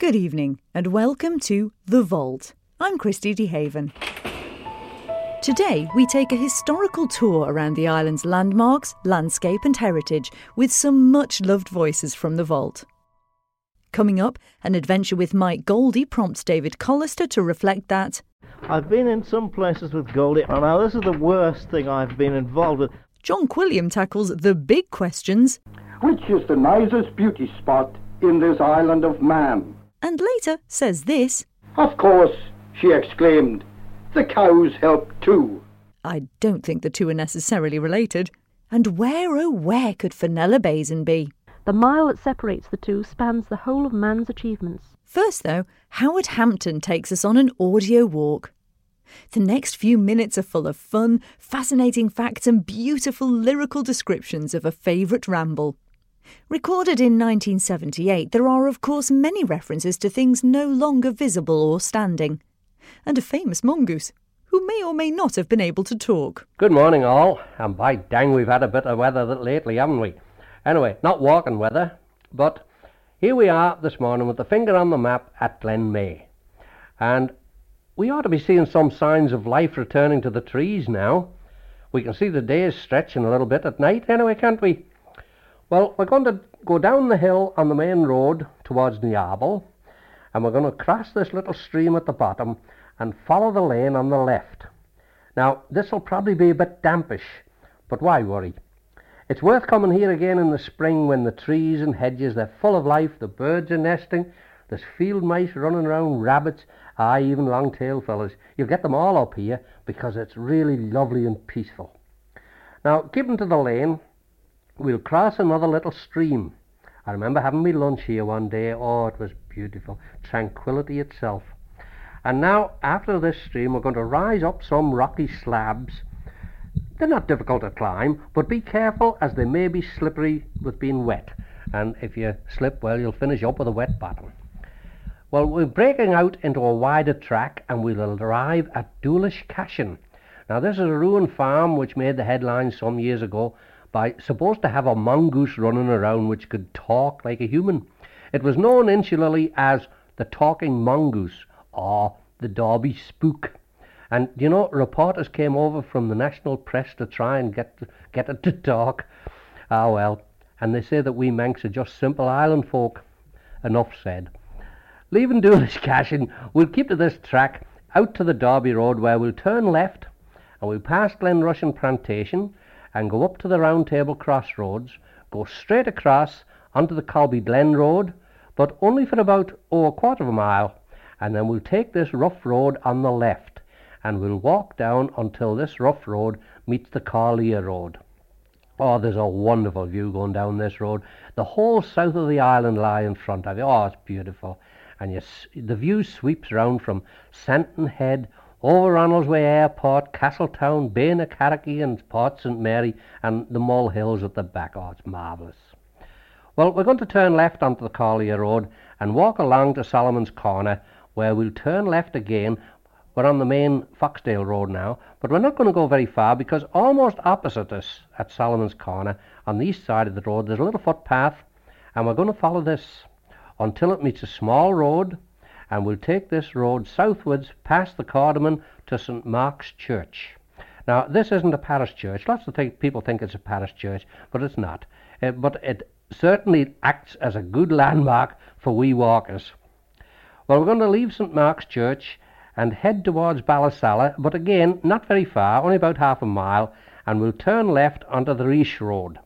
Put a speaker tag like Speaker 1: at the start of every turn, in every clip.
Speaker 1: Good evening and welcome to The Vault. I'm Christy DeHaven. Today, we take a historical tour around the island's landmarks, landscape, and heritage with some much loved voices from the vault. Coming up, an adventure with Mike Goldie prompts David Collister to reflect that
Speaker 2: I've been in some places with Goldie, and now this is the worst thing I've been involved with.
Speaker 1: John Quilliam tackles the big questions,
Speaker 3: Which is the nicest beauty spot in this island of man?
Speaker 1: And later says this
Speaker 3: Of course, she exclaimed. The cows help too.
Speaker 1: I don't think the two are necessarily related. And where, oh, where could Fenella Bazin be?
Speaker 4: The mile that separates the two spans the whole of man's achievements.
Speaker 1: First, though, Howard Hampton takes us on an audio walk. The next few minutes are full of fun, fascinating facts, and beautiful lyrical descriptions of a favourite ramble. Recorded in 1978, there are, of course, many references to things no longer visible or standing, and a famous mongoose who may or may not have been able to talk.
Speaker 5: Good morning, all. And by dang, we've had a bit of weather lately, haven't we? Anyway, not walking weather, but here we are this morning with the finger on the map at Glen Maye. And we ought to be seeing some signs of life returning to the trees now. We can see the days stretching a little bit at night, anyway, can't we? Well, we're going to go down the hill on the main road towards Niarbyl, and we're going to cross this little stream at the bottom and follow the lane on the left. Now, this will probably be a bit dampish, but why worry? It's worth coming here again in the spring when the trees and hedges they're full of life, the birds are nesting, there's field mice running around, rabbits, aye, even long-tailed fellows. You'll get them all up here because it's really lovely and peaceful. Now, keeping to the lane, we'll cross another little stream. I remember having me lunch here one day. Oh, it was beautiful, tranquility itself. And now, after this stream, we're going to rise up some rocky slabs. They're not difficult to climb, but be careful as they may be slippery with being wet. And if you slip, well, you'll finish up with a wet bottom. Well, we're breaking out into a wider track and we'll arrive at Doarlish Cashen. Now, this is a ruined farm which made the headlines some years ago by supposed to have a mongoose running around which could talk like a human. It was known insularly as the talking mongoose or the Dalby spook. And you know, reporters came over from the national press to try and get get it to talk. Ah well, and they say that we Manx are just simple island folk. Enough said. Leaving Doarlish Cashen, we'll keep to this track out to the Dalby Road where we'll turn left and we'll pass Glen Rushen Plantation and go up to the Round Table Crossroads, go straight across onto the Colby Glen Road, but only for about oh, a quarter of a mile, and then we'll take this rough road on the left and we'll walk down until this rough road meets the Carlia Road. Oh, there's a wonderful view going down this road. The whole south of the island lie in front of you. Oh, it's beautiful. And you, the view sweeps round from Santon Head over Ronaldsway Airport, Castletown, Bain Carricky and Port St Mary and the Mull Hills at the back. Oh, it's marvellous. Well, we're going to turn left onto the Collier Road and walk along to Solomon's Corner where we'll turn left again. We're on the main Foxdale Road now, but we're not going to go very far because almost opposite us at Solomon's Corner on the east side of the road there's a little footpath and we're going to follow this until it meets a small road and we'll take this road southwards past the Cardamon to St Mark's Church. Now, this isn't a parish church. Lots of think, people think it's a parish church, but it's not. Uh, but it certainly acts as a good landmark for we walkers. Well, we're going to leave St Mark's Church and head towards Ballasalla, but again, not very far, only about half a mile, and we'll turn left onto the Reach Road.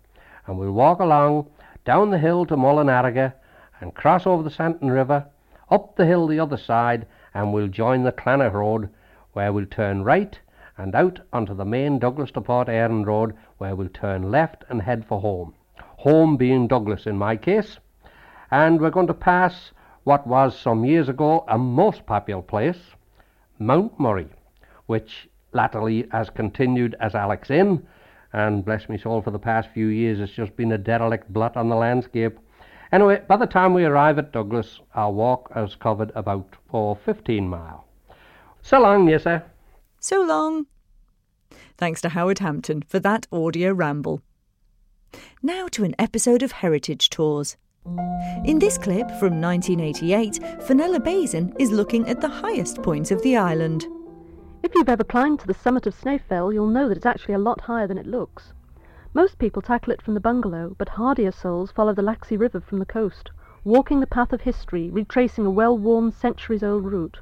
Speaker 5: And we'll walk along down the hill to Mullinariga and cross over the Santon River, up the hill the other side, and we'll join the Clanach Road, where we'll turn right and out onto the main Douglas to Port Erin Road, where we'll turn left and head for home. Home being Douglas in my case. And we're going to pass what was some years ago a most popular place, Mount Murray, which latterly has continued as Alex Inn, and bless me soul, for the past few years it's just been a derelict blot on the landscape. Anyway, by the time we arrive at Douglas, our walk has covered about oh, 15 mile. So long, yes, sir.
Speaker 1: So long. Thanks to Howard Hampton for that audio ramble. Now to an episode of Heritage Tours. In this clip from 1988, Fenella Bazin is looking at the highest point of the island.
Speaker 4: If you've ever climbed to the summit of Snaefell, you'll know that it's actually a lot higher than it looks. Most people tackle it from the bungalow, but hardier souls follow the Laxey River from the coast, walking the path of history, retracing a well-worn centuries-old route.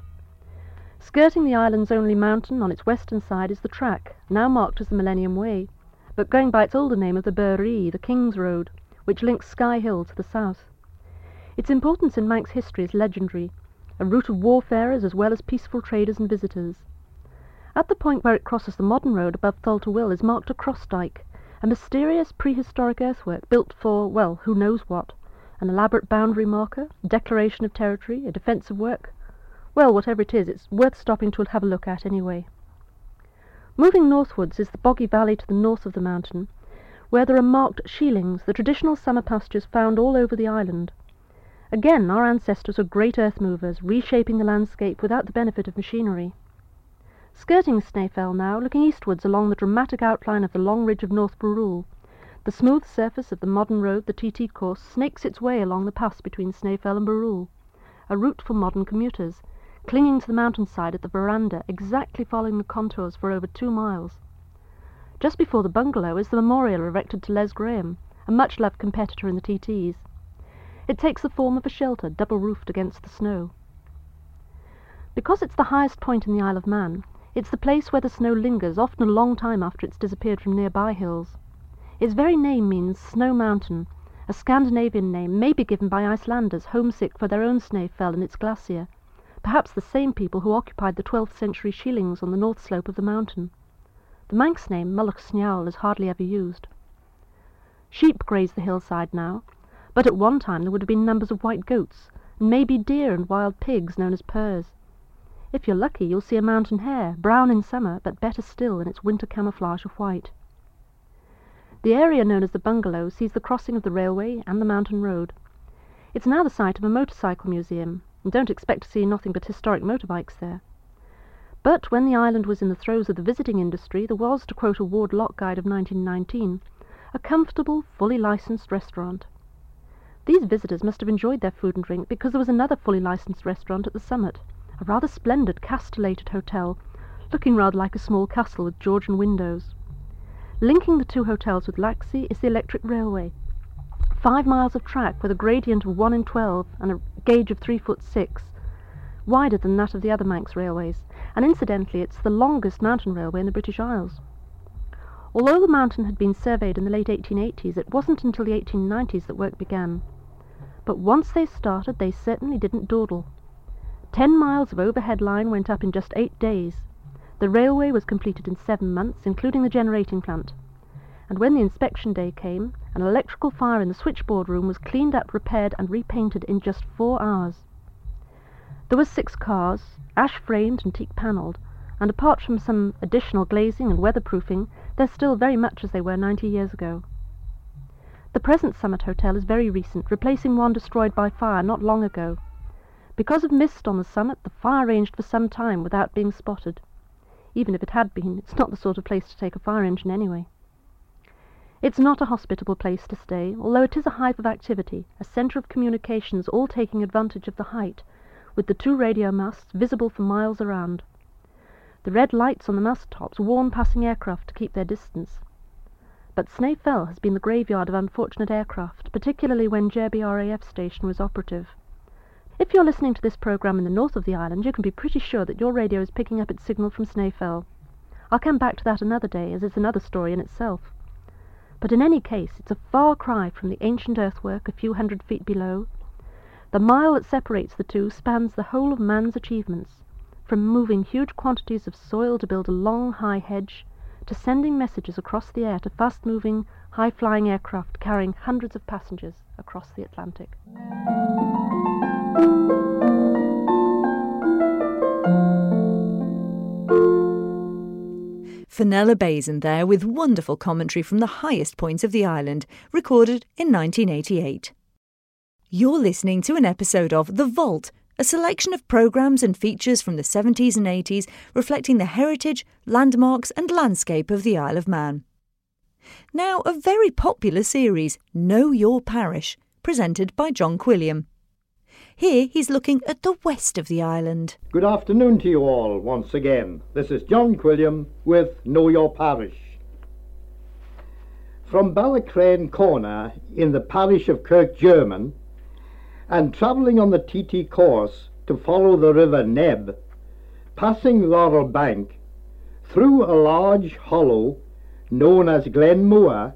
Speaker 4: Skirting the island's only mountain on its western side is the track, now marked as the Millennium Way, but going by its older name of the Burree, the King's Road, which links Sky Hill to the south. Its importance in Manx history is legendary, a route of warfarers as well as peaceful traders and visitors. At the point where it crosses the modern road above Tholt-y-Will is marked a cross dyke, a mysterious prehistoric earthwork built for, well, who knows what, an elaborate boundary marker, declaration of territory, a defensive work. Well, whatever it is, it's worth stopping to have a look at anyway. Moving northwards is the boggy valley to the north of the mountain, where there are marked sheilings, the traditional summer pastures found all over the island. Again, our ancestors were great earth movers, reshaping the landscape without the benefit of machinery. Skirting Snaefell now, looking eastwards along the dramatic outline of the long ridge of North Barrule, the smooth surface of the modern road, the TT course, snakes its way along the pass between Snaefell and Barrule, a route for modern commuters, clinging to the mountainside at the verandah, exactly following the contours for over two miles. Just before the bungalow is the memorial erected to Les Graham, a much loved competitor in the TTs. It takes the form of a shelter double roofed against the snow. Because it's the highest point in the Isle of Man, it's the place where the snow lingers, often a long time after it's disappeared from nearby hills. Its very name means Snow Mountain, a Scandinavian name maybe given by Icelanders homesick for their own Snaefell and its glacier, perhaps the same people who occupied the 12th century Sheilings on the north slope of the mountain. The Manx name Mullach is hardly ever used. Sheep graze the hillside now, but at one time there would have been numbers of white goats, and maybe deer and wild pigs known as purs. If you're lucky, you'll see a mountain hare, brown in summer, but better still in its winter camouflage of white. The area known as the Bungalow sees the crossing of the railway and the mountain road. It's now the site of a motorcycle museum, and don't expect to see nothing but historic motorbikes there. But when the island was in the throes of the visiting industry, there was, to quote a Ward Lock guide of 1919, a comfortable, fully licensed restaurant. These visitors must have enjoyed their food and drink because there was another fully licensed restaurant at the summit a rather splendid castellated hotel, looking rather like a small castle with Georgian windows. Linking the two hotels with Laxey is the electric railway. Five miles of track with a gradient of 1 in 12 and a gauge of 3 foot 6, wider than that of the other Manx railways, and incidentally it's the longest mountain railway in the British Isles. Although the mountain had been surveyed in the late 1880s, it wasn't until the 1890s that work began. But once they started, they certainly didn't dawdle. Ten miles of overhead line went up in just eight days. The railway was completed in seven months, including the generating plant. And when the inspection day came, an electrical fire in the switchboard room was cleaned up, repaired, and repainted in just four hours. There were six cars, ash framed and teak panelled, and apart from some additional glazing and weatherproofing, they're still very much as they were ninety years ago. The present Summit Hotel is very recent, replacing one destroyed by fire not long ago. Because of mist on the summit, the fire ranged for some time without being spotted. Even if it had been, it's not the sort of place to take a fire engine anyway. It's not a hospitable place to stay, although it is a hive of activity, a centre of communications all taking advantage of the height, with the two radio masts visible for miles around. The red lights on the mast tops warn passing aircraft to keep their distance. But Snaefell has been the graveyard of unfortunate aircraft, particularly when Jurby RAF station was operative. If you're listening to this program in the north of the island, you can be pretty sure that your radio is picking up its signal from Snaefell. I'll come back to that another day, as it's another story in itself. But in any case, it's a far cry from the ancient earthwork a few hundred feet below. The mile that separates the two spans the whole of man's achievements, from moving huge quantities of soil to build a long, high hedge, to sending messages across the air to fast moving, high flying aircraft carrying hundreds of passengers across the Atlantic.
Speaker 1: Fenella Bazin there with wonderful commentary from the highest point of the island, recorded in 1988. You're listening to an episode of The Vault, a selection of programmes and features from the 70s and 80s reflecting the heritage, landmarks, and landscape of the Isle of Man. Now, a very popular series, Know Your Parish, presented by John Quilliam. Here he's looking at the west of the island.
Speaker 3: Good afternoon to you all once again. This is John Quilliam with Know Your Parish. From Ballacraine Corner in the parish of Kirkgerman and travelling on the TT course to follow the river Neb, passing Laurel Bank, through a large hollow known as Glen Mooar.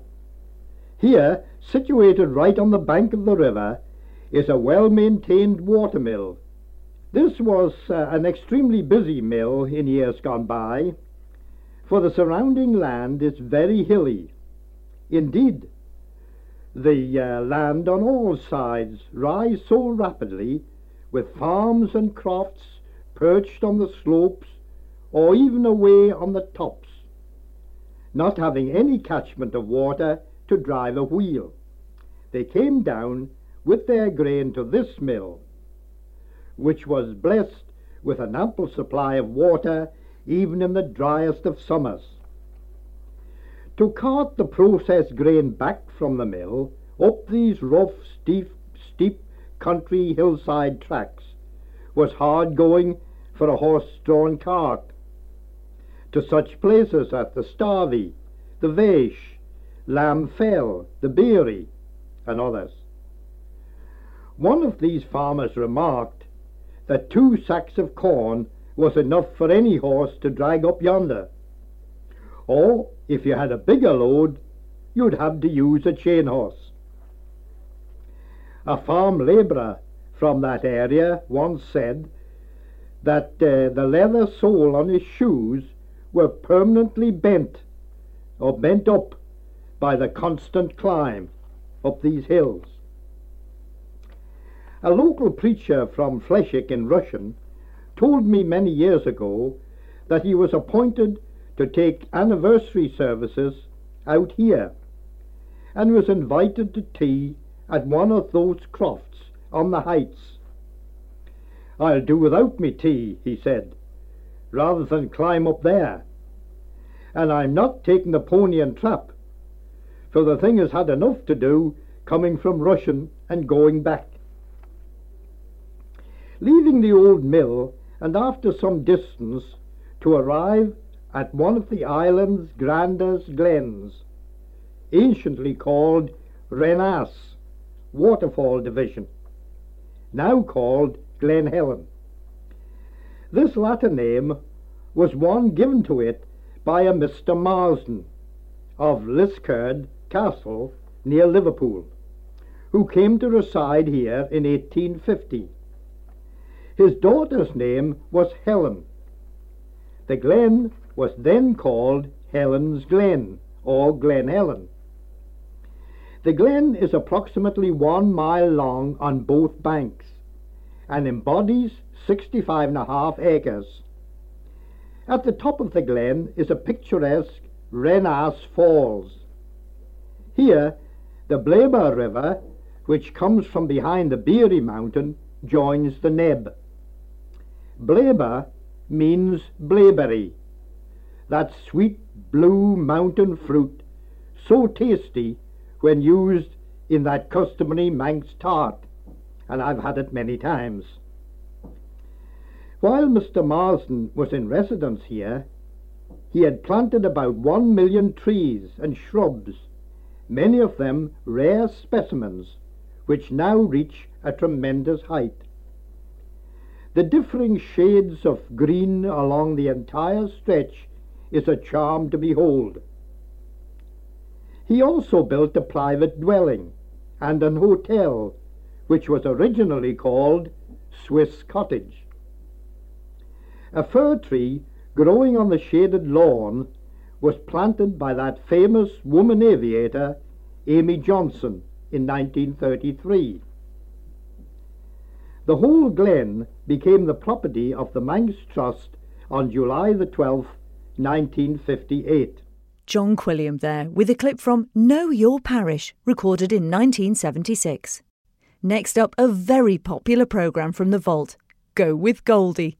Speaker 3: Here, situated right on the bank of the river, is a well-maintained watermill. This was uh, an extremely busy mill in years gone by, for the surrounding land is very hilly. Indeed, the uh, land on all sides rise so rapidly, with farms and crofts perched on the slopes or even away on the tops, not having any catchment of water to drive a wheel. They came down with their grain to this mill, which was blessed with an ample supply of water even in the driest of summers. To cart the processed grain back from the mill up these rough, steep, steep country hillside tracks was hard going for a horse-drawn cart to such places as the Starvey, the Vaish, Lamb Fell, the Beery, and others. One of these farmers remarked that two sacks of corn was enough for any horse to drag up yonder. Or, if you had a bigger load, you'd have to use a chain horse. A farm labourer from that area once said that uh, the leather sole on his shoes were permanently bent or bent up by the constant climb up these hills. A local preacher from Fleshwick in Rushen told me many years ago that he was appointed to take anniversary services out here and was invited to tea at one of those crofts on the heights. I'll do without me tea, he said rather than climb up there. And I'm not taking the pony and trap, for the thing has had enough to do coming from Rushen and going back. Leaving the old mill, and after some distance, to arrive at one of the island's grandest glens, anciently called Rhenass Waterfall Division, now called Glen Helen. This latter name was one given to it by a Mr. Marsden of Liscard Castle near Liverpool, who came to reside here in 1850. His daughter's name was Helen. The glen was then called Helen's Glen or Glen Helen. The glen is approximately one mile long on both banks and embodies 65 and a half acres. At the top of the glen is a picturesque Rhenass Falls. Here, the Blaber River, which comes from behind the Beery Mountain, joins the Neb. Blaber means blaeberry, that sweet blue mountain fruit, so tasty when used in that customary Manx tart, and I've had it many times. While Mr. Marsden was in residence here, he had planted about one million trees and shrubs, many of them rare specimens, which now reach a tremendous height. The differing shades of green along the entire stretch is a charm to behold. He also built a private dwelling and an hotel, which was originally called Swiss Cottage. A fir tree growing on the shaded lawn was planted by that famous woman aviator, Amy Johnson, in 1933. The whole glen became the property of the Manx Trust on July the 12th, 1958.
Speaker 1: John Quilliam there with a clip from Know Your Parish, recorded in 1976. Next up, a very popular programme from the Vault Go with Goldie.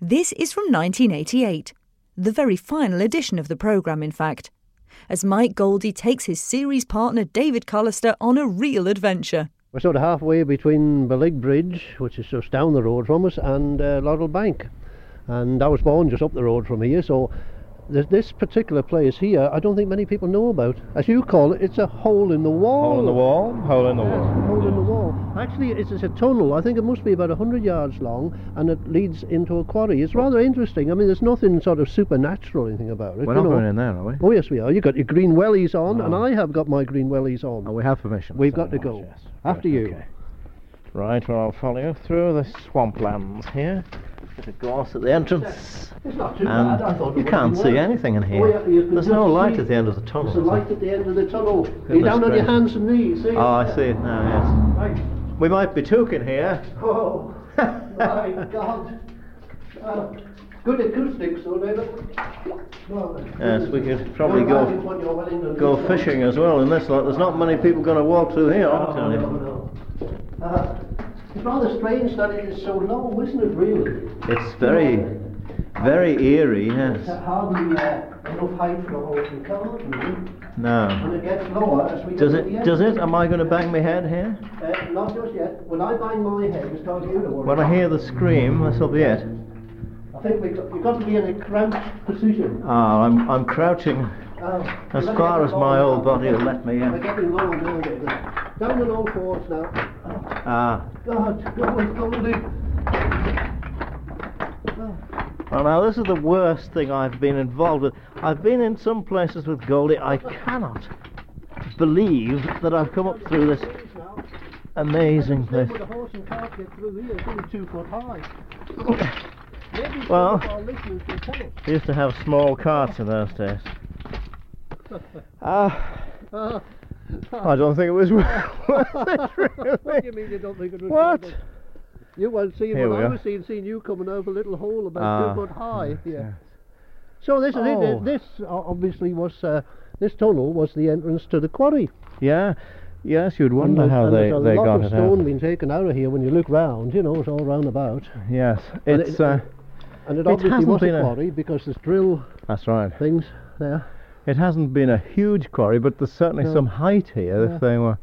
Speaker 1: This is from 1988, the very final edition of the programme, in fact, as Mike Goldie takes his series partner David Collister on a real adventure.
Speaker 6: We're sort of halfway between Ballig Bridge, which is just down the road from us, and uh, Laurel Bank. And I was born just up the road from here, so this particular place here, I don't think many people know about. As you call it, it's a hole in the wall.
Speaker 2: Hole in the wall, hole in the
Speaker 6: Yes,
Speaker 2: wall.
Speaker 6: hole in the wall. Actually, it's, it's a tunnel. I think it must be about 100 yards long, and it leads into a quarry. It's rather interesting. I mean, there's nothing sort of supernatural or anything about it.
Speaker 2: We're not
Speaker 6: know.
Speaker 2: going in there, are we?
Speaker 6: Oh, yes, we are. You've got your green wellies on, and
Speaker 2: Oh.
Speaker 6: I have got my green wellies on.
Speaker 2: Oh, we have permission.
Speaker 6: We've got to
Speaker 2: much,
Speaker 6: go.
Speaker 2: yes.
Speaker 6: After
Speaker 2: Right,
Speaker 6: you.
Speaker 2: okay. Right, well, I'll follow you through the swamplands here. Bit of gorse at the entrance.
Speaker 6: It's not too
Speaker 2: And
Speaker 6: bad. I thought
Speaker 2: you can't see anything in here. There's no light at the end of the tunnel.
Speaker 6: There's a light at the end of the tunnel. Are you
Speaker 2: Goodness
Speaker 6: down on your hands and knees, see?
Speaker 2: Oh, I see it now, yes. We might be talking here.
Speaker 6: Oh, my God. Uh, good acoustics, though, David. Well,
Speaker 2: Yes, we could probably go-
Speaker 6: right in what you're Wellington
Speaker 2: Go fishing as well in this lot. There's not many people going to walk through here, I'll tell you.
Speaker 6: It's rather strange that it is so low, isn't it, really?
Speaker 2: It's very, very eerie, yes.
Speaker 6: It's hardly uh, enough height for a horse and cart, really.
Speaker 2: No.
Speaker 6: And it gets lower as we
Speaker 2: Does
Speaker 6: the
Speaker 2: it? Does it? Am I going to bang my head here?
Speaker 6: Uh, not just yet. When I bang my head, it's for you to worry.
Speaker 2: When I hear the scream, this'll be it.
Speaker 6: I think we got, you've got to be in a crouched position.
Speaker 2: Ah, I'm, I'm crouching As far as my old body will let me
Speaker 6: We're
Speaker 2: in.
Speaker 6: getting low now, David. Down on all fours now.
Speaker 2: Ah.
Speaker 6: God, go and Goldie.
Speaker 2: Well, now this is the worst thing I've been involved with. I've been in some places with Goldie. I cannot believe that I've come up through this amazing place.
Speaker 6: With a horse and cart get through here, it's only two foot high.
Speaker 2: Well-
Speaker 6: of our listeners can tell us.
Speaker 2: We used to have small carts in those days. Ah,
Speaker 6: Uh,
Speaker 2: I don't think it was worth it,
Speaker 6: what do you
Speaker 2: really.
Speaker 6: mean you don't think it was
Speaker 2: What?
Speaker 6: You weren't seeing
Speaker 2: Here
Speaker 6: what
Speaker 2: we
Speaker 6: I
Speaker 2: are.
Speaker 6: was seeing, seeing you coming over a little hole about
Speaker 2: Ah,
Speaker 6: two foot high. Yeah. So this is
Speaker 2: Oh.
Speaker 6: it. This uh, obviously was uh, this tunnel was the entrance to the quarry.
Speaker 2: Yeah, yes, you'd wonder
Speaker 6: And
Speaker 2: how
Speaker 6: there's-
Speaker 2: they,
Speaker 6: and
Speaker 2: they
Speaker 6: there's a lot
Speaker 2: got
Speaker 6: of
Speaker 2: it
Speaker 6: stone
Speaker 2: out.
Speaker 6: being taken out of here when you look round. You know, it's all round about.
Speaker 2: Yes,
Speaker 6: And
Speaker 2: it's,
Speaker 6: it-
Speaker 2: uh,
Speaker 6: And it
Speaker 2: It
Speaker 6: obviously
Speaker 2: hasn't
Speaker 6: was a
Speaker 2: been a-
Speaker 6: quarry because there's drill
Speaker 2: that's right.
Speaker 6: things there.
Speaker 2: It hasn't been a huge quarry, but there's certainly
Speaker 6: No.
Speaker 2: some height here
Speaker 6: Yeah.
Speaker 2: if they were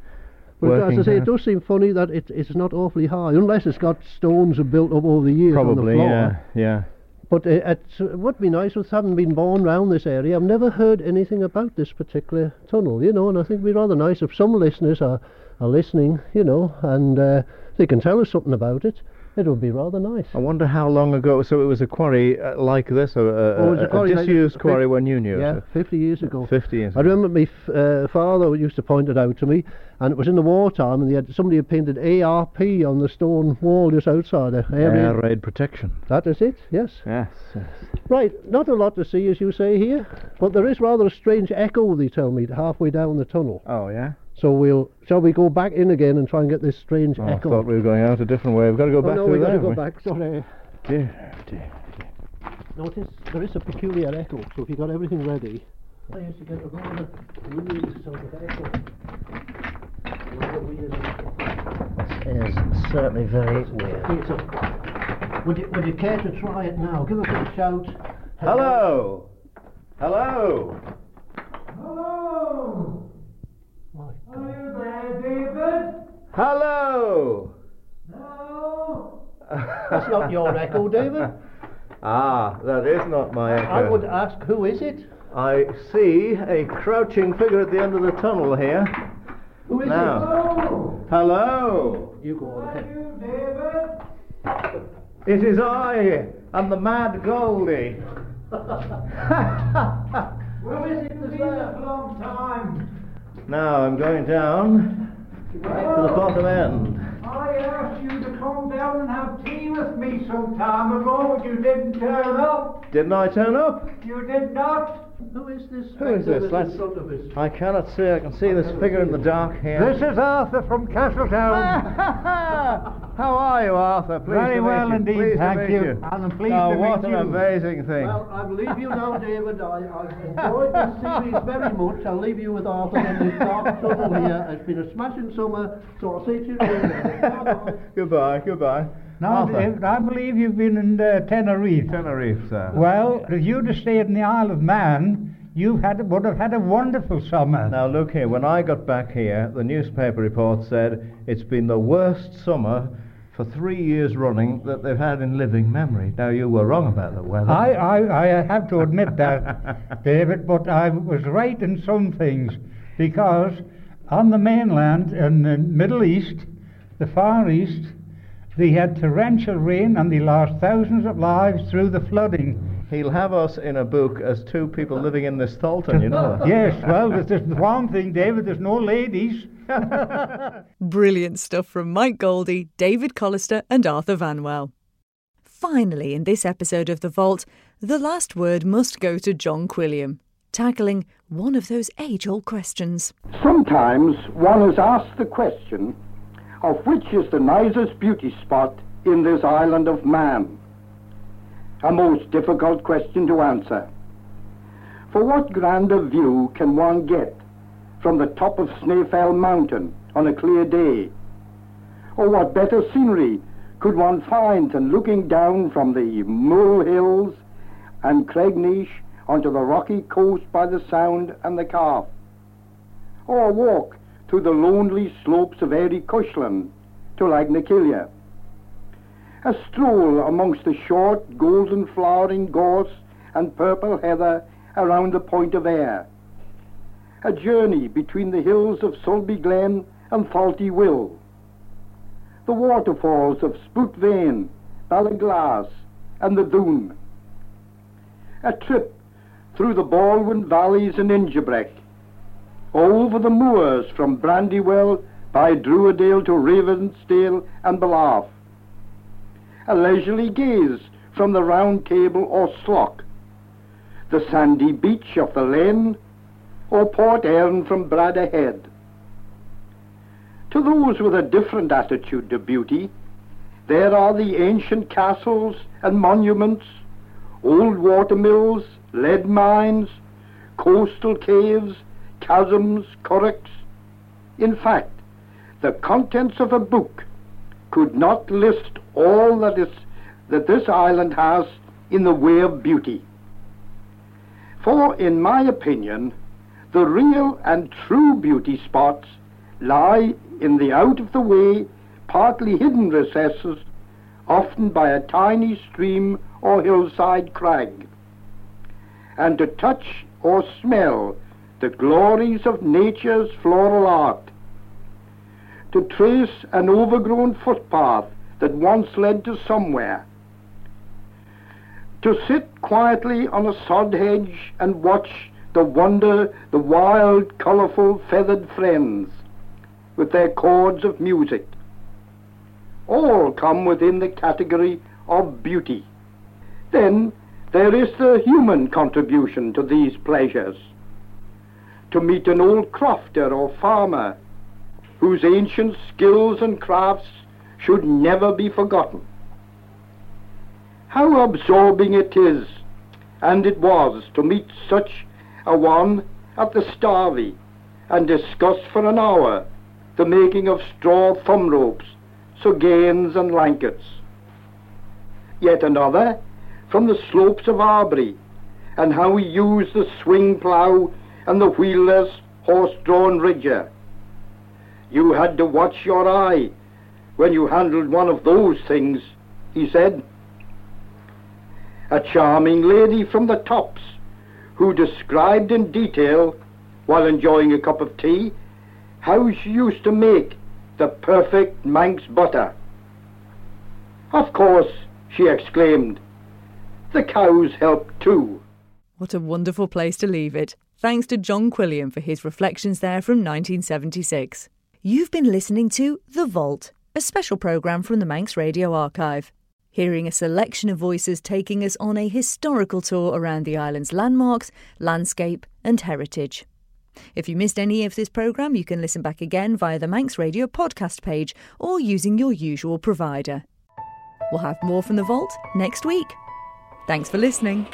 Speaker 6: But as I say, it does seem funny that it, it's not awfully high, unless it's got stones built up over the years on the
Speaker 2: Probably, yeah, yeah.
Speaker 6: But it's, it would be nice with having been born round this area. I've never heard anything about this particular tunnel, you know, and I think it'd be rather nice if some listeners are, are listening, you know, and uh, they can tell us something about it. It would be rather nice.
Speaker 2: I wonder how long ago. So it was a quarry uh, like this, a, a,
Speaker 6: Oh, it was a
Speaker 2: a- a
Speaker 6: quarry like this,
Speaker 2: disused
Speaker 6: fif-
Speaker 2: quarry when you knew
Speaker 6: Yeah,
Speaker 2: it.
Speaker 6: 50 years ago.
Speaker 2: Fifty years.
Speaker 6: I
Speaker 2: ago.
Speaker 6: remember my f- uh, father used to point it out to me, and it was in the wartime, and they had, somebody had painted ARP on the stone wall just outside the area.
Speaker 2: Air raid protection.
Speaker 6: That is it, yes.
Speaker 2: Yes. yes.
Speaker 6: Right, not a lot to see, as you say here, but there is rather a strange echo, they tell me, halfway down the tunnel.
Speaker 2: Oh yeah.
Speaker 6: So we'll, shall we go back in again and try and get this strange
Speaker 2: Oh, I
Speaker 6: echo?
Speaker 2: thought we were going out a different way. We've got to go
Speaker 6: oh,
Speaker 2: back
Speaker 6: no, we've got to go
Speaker 2: we?
Speaker 6: back, sorry.
Speaker 2: Dear, dear.
Speaker 6: Notice, there is a peculiar echo, so if you've got everything ready... I used to get a rather weird sort of echo. Echo.
Speaker 2: This is certainly very weird.
Speaker 6: Okay, so, would you, would you care to try it now? Give us a shout.
Speaker 2: Hello. Hello.
Speaker 6: Hello! My
Speaker 7: Are you there, David?
Speaker 2: Hello.
Speaker 7: No.
Speaker 6: That's not your echo, David.
Speaker 2: Ah, that is not my echo.
Speaker 6: I would ask, who is it?
Speaker 2: I see a crouching figure at the end of the tunnel here.
Speaker 6: Who is
Speaker 2: Now.
Speaker 7: Oh,
Speaker 2: Hello.
Speaker 6: it? You go on
Speaker 7: are
Speaker 6: ahead.
Speaker 7: you David?
Speaker 2: It is I, and the Mad Goldie.
Speaker 7: Well, is it been a long time?
Speaker 2: now I'm going down to the bottom end.
Speaker 7: I asked you to come down and have tea with me some time ago, but you didn't turn up.
Speaker 2: Didn't I turn up?
Speaker 7: You did not.
Speaker 6: Who is this?
Speaker 2: Who is this? Let's-
Speaker 6: in front of us?
Speaker 2: I cannot see. I can see this figure in the dark here.
Speaker 7: This is Arthur from Castletown.
Speaker 2: How are you, Arthur? Pleased
Speaker 7: Very well
Speaker 2: you.
Speaker 7: indeed,
Speaker 2: Pleased to
Speaker 7: thank
Speaker 2: meet
Speaker 7: you.
Speaker 2: you.
Speaker 7: And I'm pleased
Speaker 2: oh,
Speaker 7: to
Speaker 2: what
Speaker 7: meet
Speaker 2: an
Speaker 7: you.
Speaker 2: amazing thing.
Speaker 6: Well, I'll leave you now, David. I, I've enjoyed this series very much. I'll leave you with Arthur in this dark tunnel here. It's been a smashing summer, so I'll see you later.
Speaker 2: Goodbye, goodbye.
Speaker 7: Now. I believe you've been in uh, Tenerife.
Speaker 2: Tenerife, sir.
Speaker 7: Well, if you'd have stayed in the Isle of Man, you had would have had a wonderful summer.
Speaker 2: Now look here, when I got back here, the newspaper report said it's been the worst summer for three years running that they've had in living memory. Now you were wrong about the weather.
Speaker 7: I, I, I have to admit that, David, but I was right in some things because on the mainland in the Middle East, the Far East, they had torrential rain and they lost thousands of lives through the flooding.
Speaker 2: He'll have us in a book as two people living in this Thalton, you know.
Speaker 7: yes, well, there's, just one thing, David, there's no ladies.
Speaker 1: Brilliant stuff from Mike Goldie, David Collister, and Arthur Vanwell. Finally, in this episode of The Vault, the last word must go to John Quilliam, tackling one of those age old questions.
Speaker 3: Sometimes one is asked the question of which is the nicest beauty spot in this island of man. A most difficult question to answer. For what grander view can one get from the top of Snaefell Mountain on a clear day? Or what better scenery could one find than looking down from the Mull Hills and Cregneash onto the rocky coast by the Sound and the Calf? Or a walk through the lonely slopes of Eary Cushlin to Lagnakilia? A stroll amongst the short, golden flowering gorse and purple heather around the Point of Ayre. A journey between the hills of Sulby Glen and Tholt-y-Will? the waterfalls of Spooyt Vane, Ballaglass, and the Dhoon. A trip through the Baldwin valleys and Injebreck, over the moors from Brandywell by Druidale to Ravensdale and Ballaugh. A leisurely gaze from the Round Table or Sloc, the sandy beach of the Lhen, or Port Erin from Bradda Head. To those with a different attitude to beauty, there are the ancient castles and monuments, old watermills, lead mines, coastal caves, chasms, curraghs. In fact, the contents of a book could not list all that is that this island has in the way of beauty. For, in my opinion, the real and true beauty spots lie in the out of the way, partly hidden recesses, often by a tiny stream or hillside crag. And to touch or smell the glories of nature's floral art, to trace an overgrown footpath that once led to somewhere, to sit quietly on a sod hedge and watch the wonder, the wild, colourful, feathered friends, with their chords of music. All come within the category of beauty. Then there is the human contribution to these pleasures. To meet an old crofter or farmer whose ancient skills and crafts should never be forgotten. How absorbing it is, and it was, to meet such a one at the Starvey and discuss for an hour the making of straw thumb ropes, soganes and lankets. Yet another from the slopes of Arbury, and how he used the swing plough and the wheelless horse-drawn ridger. You had to watch your eye when you handled one of those things, he said. A charming lady from the tops, who described in detail, while enjoying a cup of tea, how she used to make the perfect Manx butter. Of course, she exclaimed, the cows helped too.
Speaker 1: What a wonderful place to leave it. Thanks to John Quilliam for his reflections there from 1976. You've been listening to The Vault, a special programme from the Manx Radio Archive. Hearing a selection of voices taking us on a historical tour around the island's landmarks, landscape, and heritage. If you missed any of this programme, you can listen back again via the Manx Radio podcast page or using your usual provider. We'll have more from the vault next week. Thanks for listening.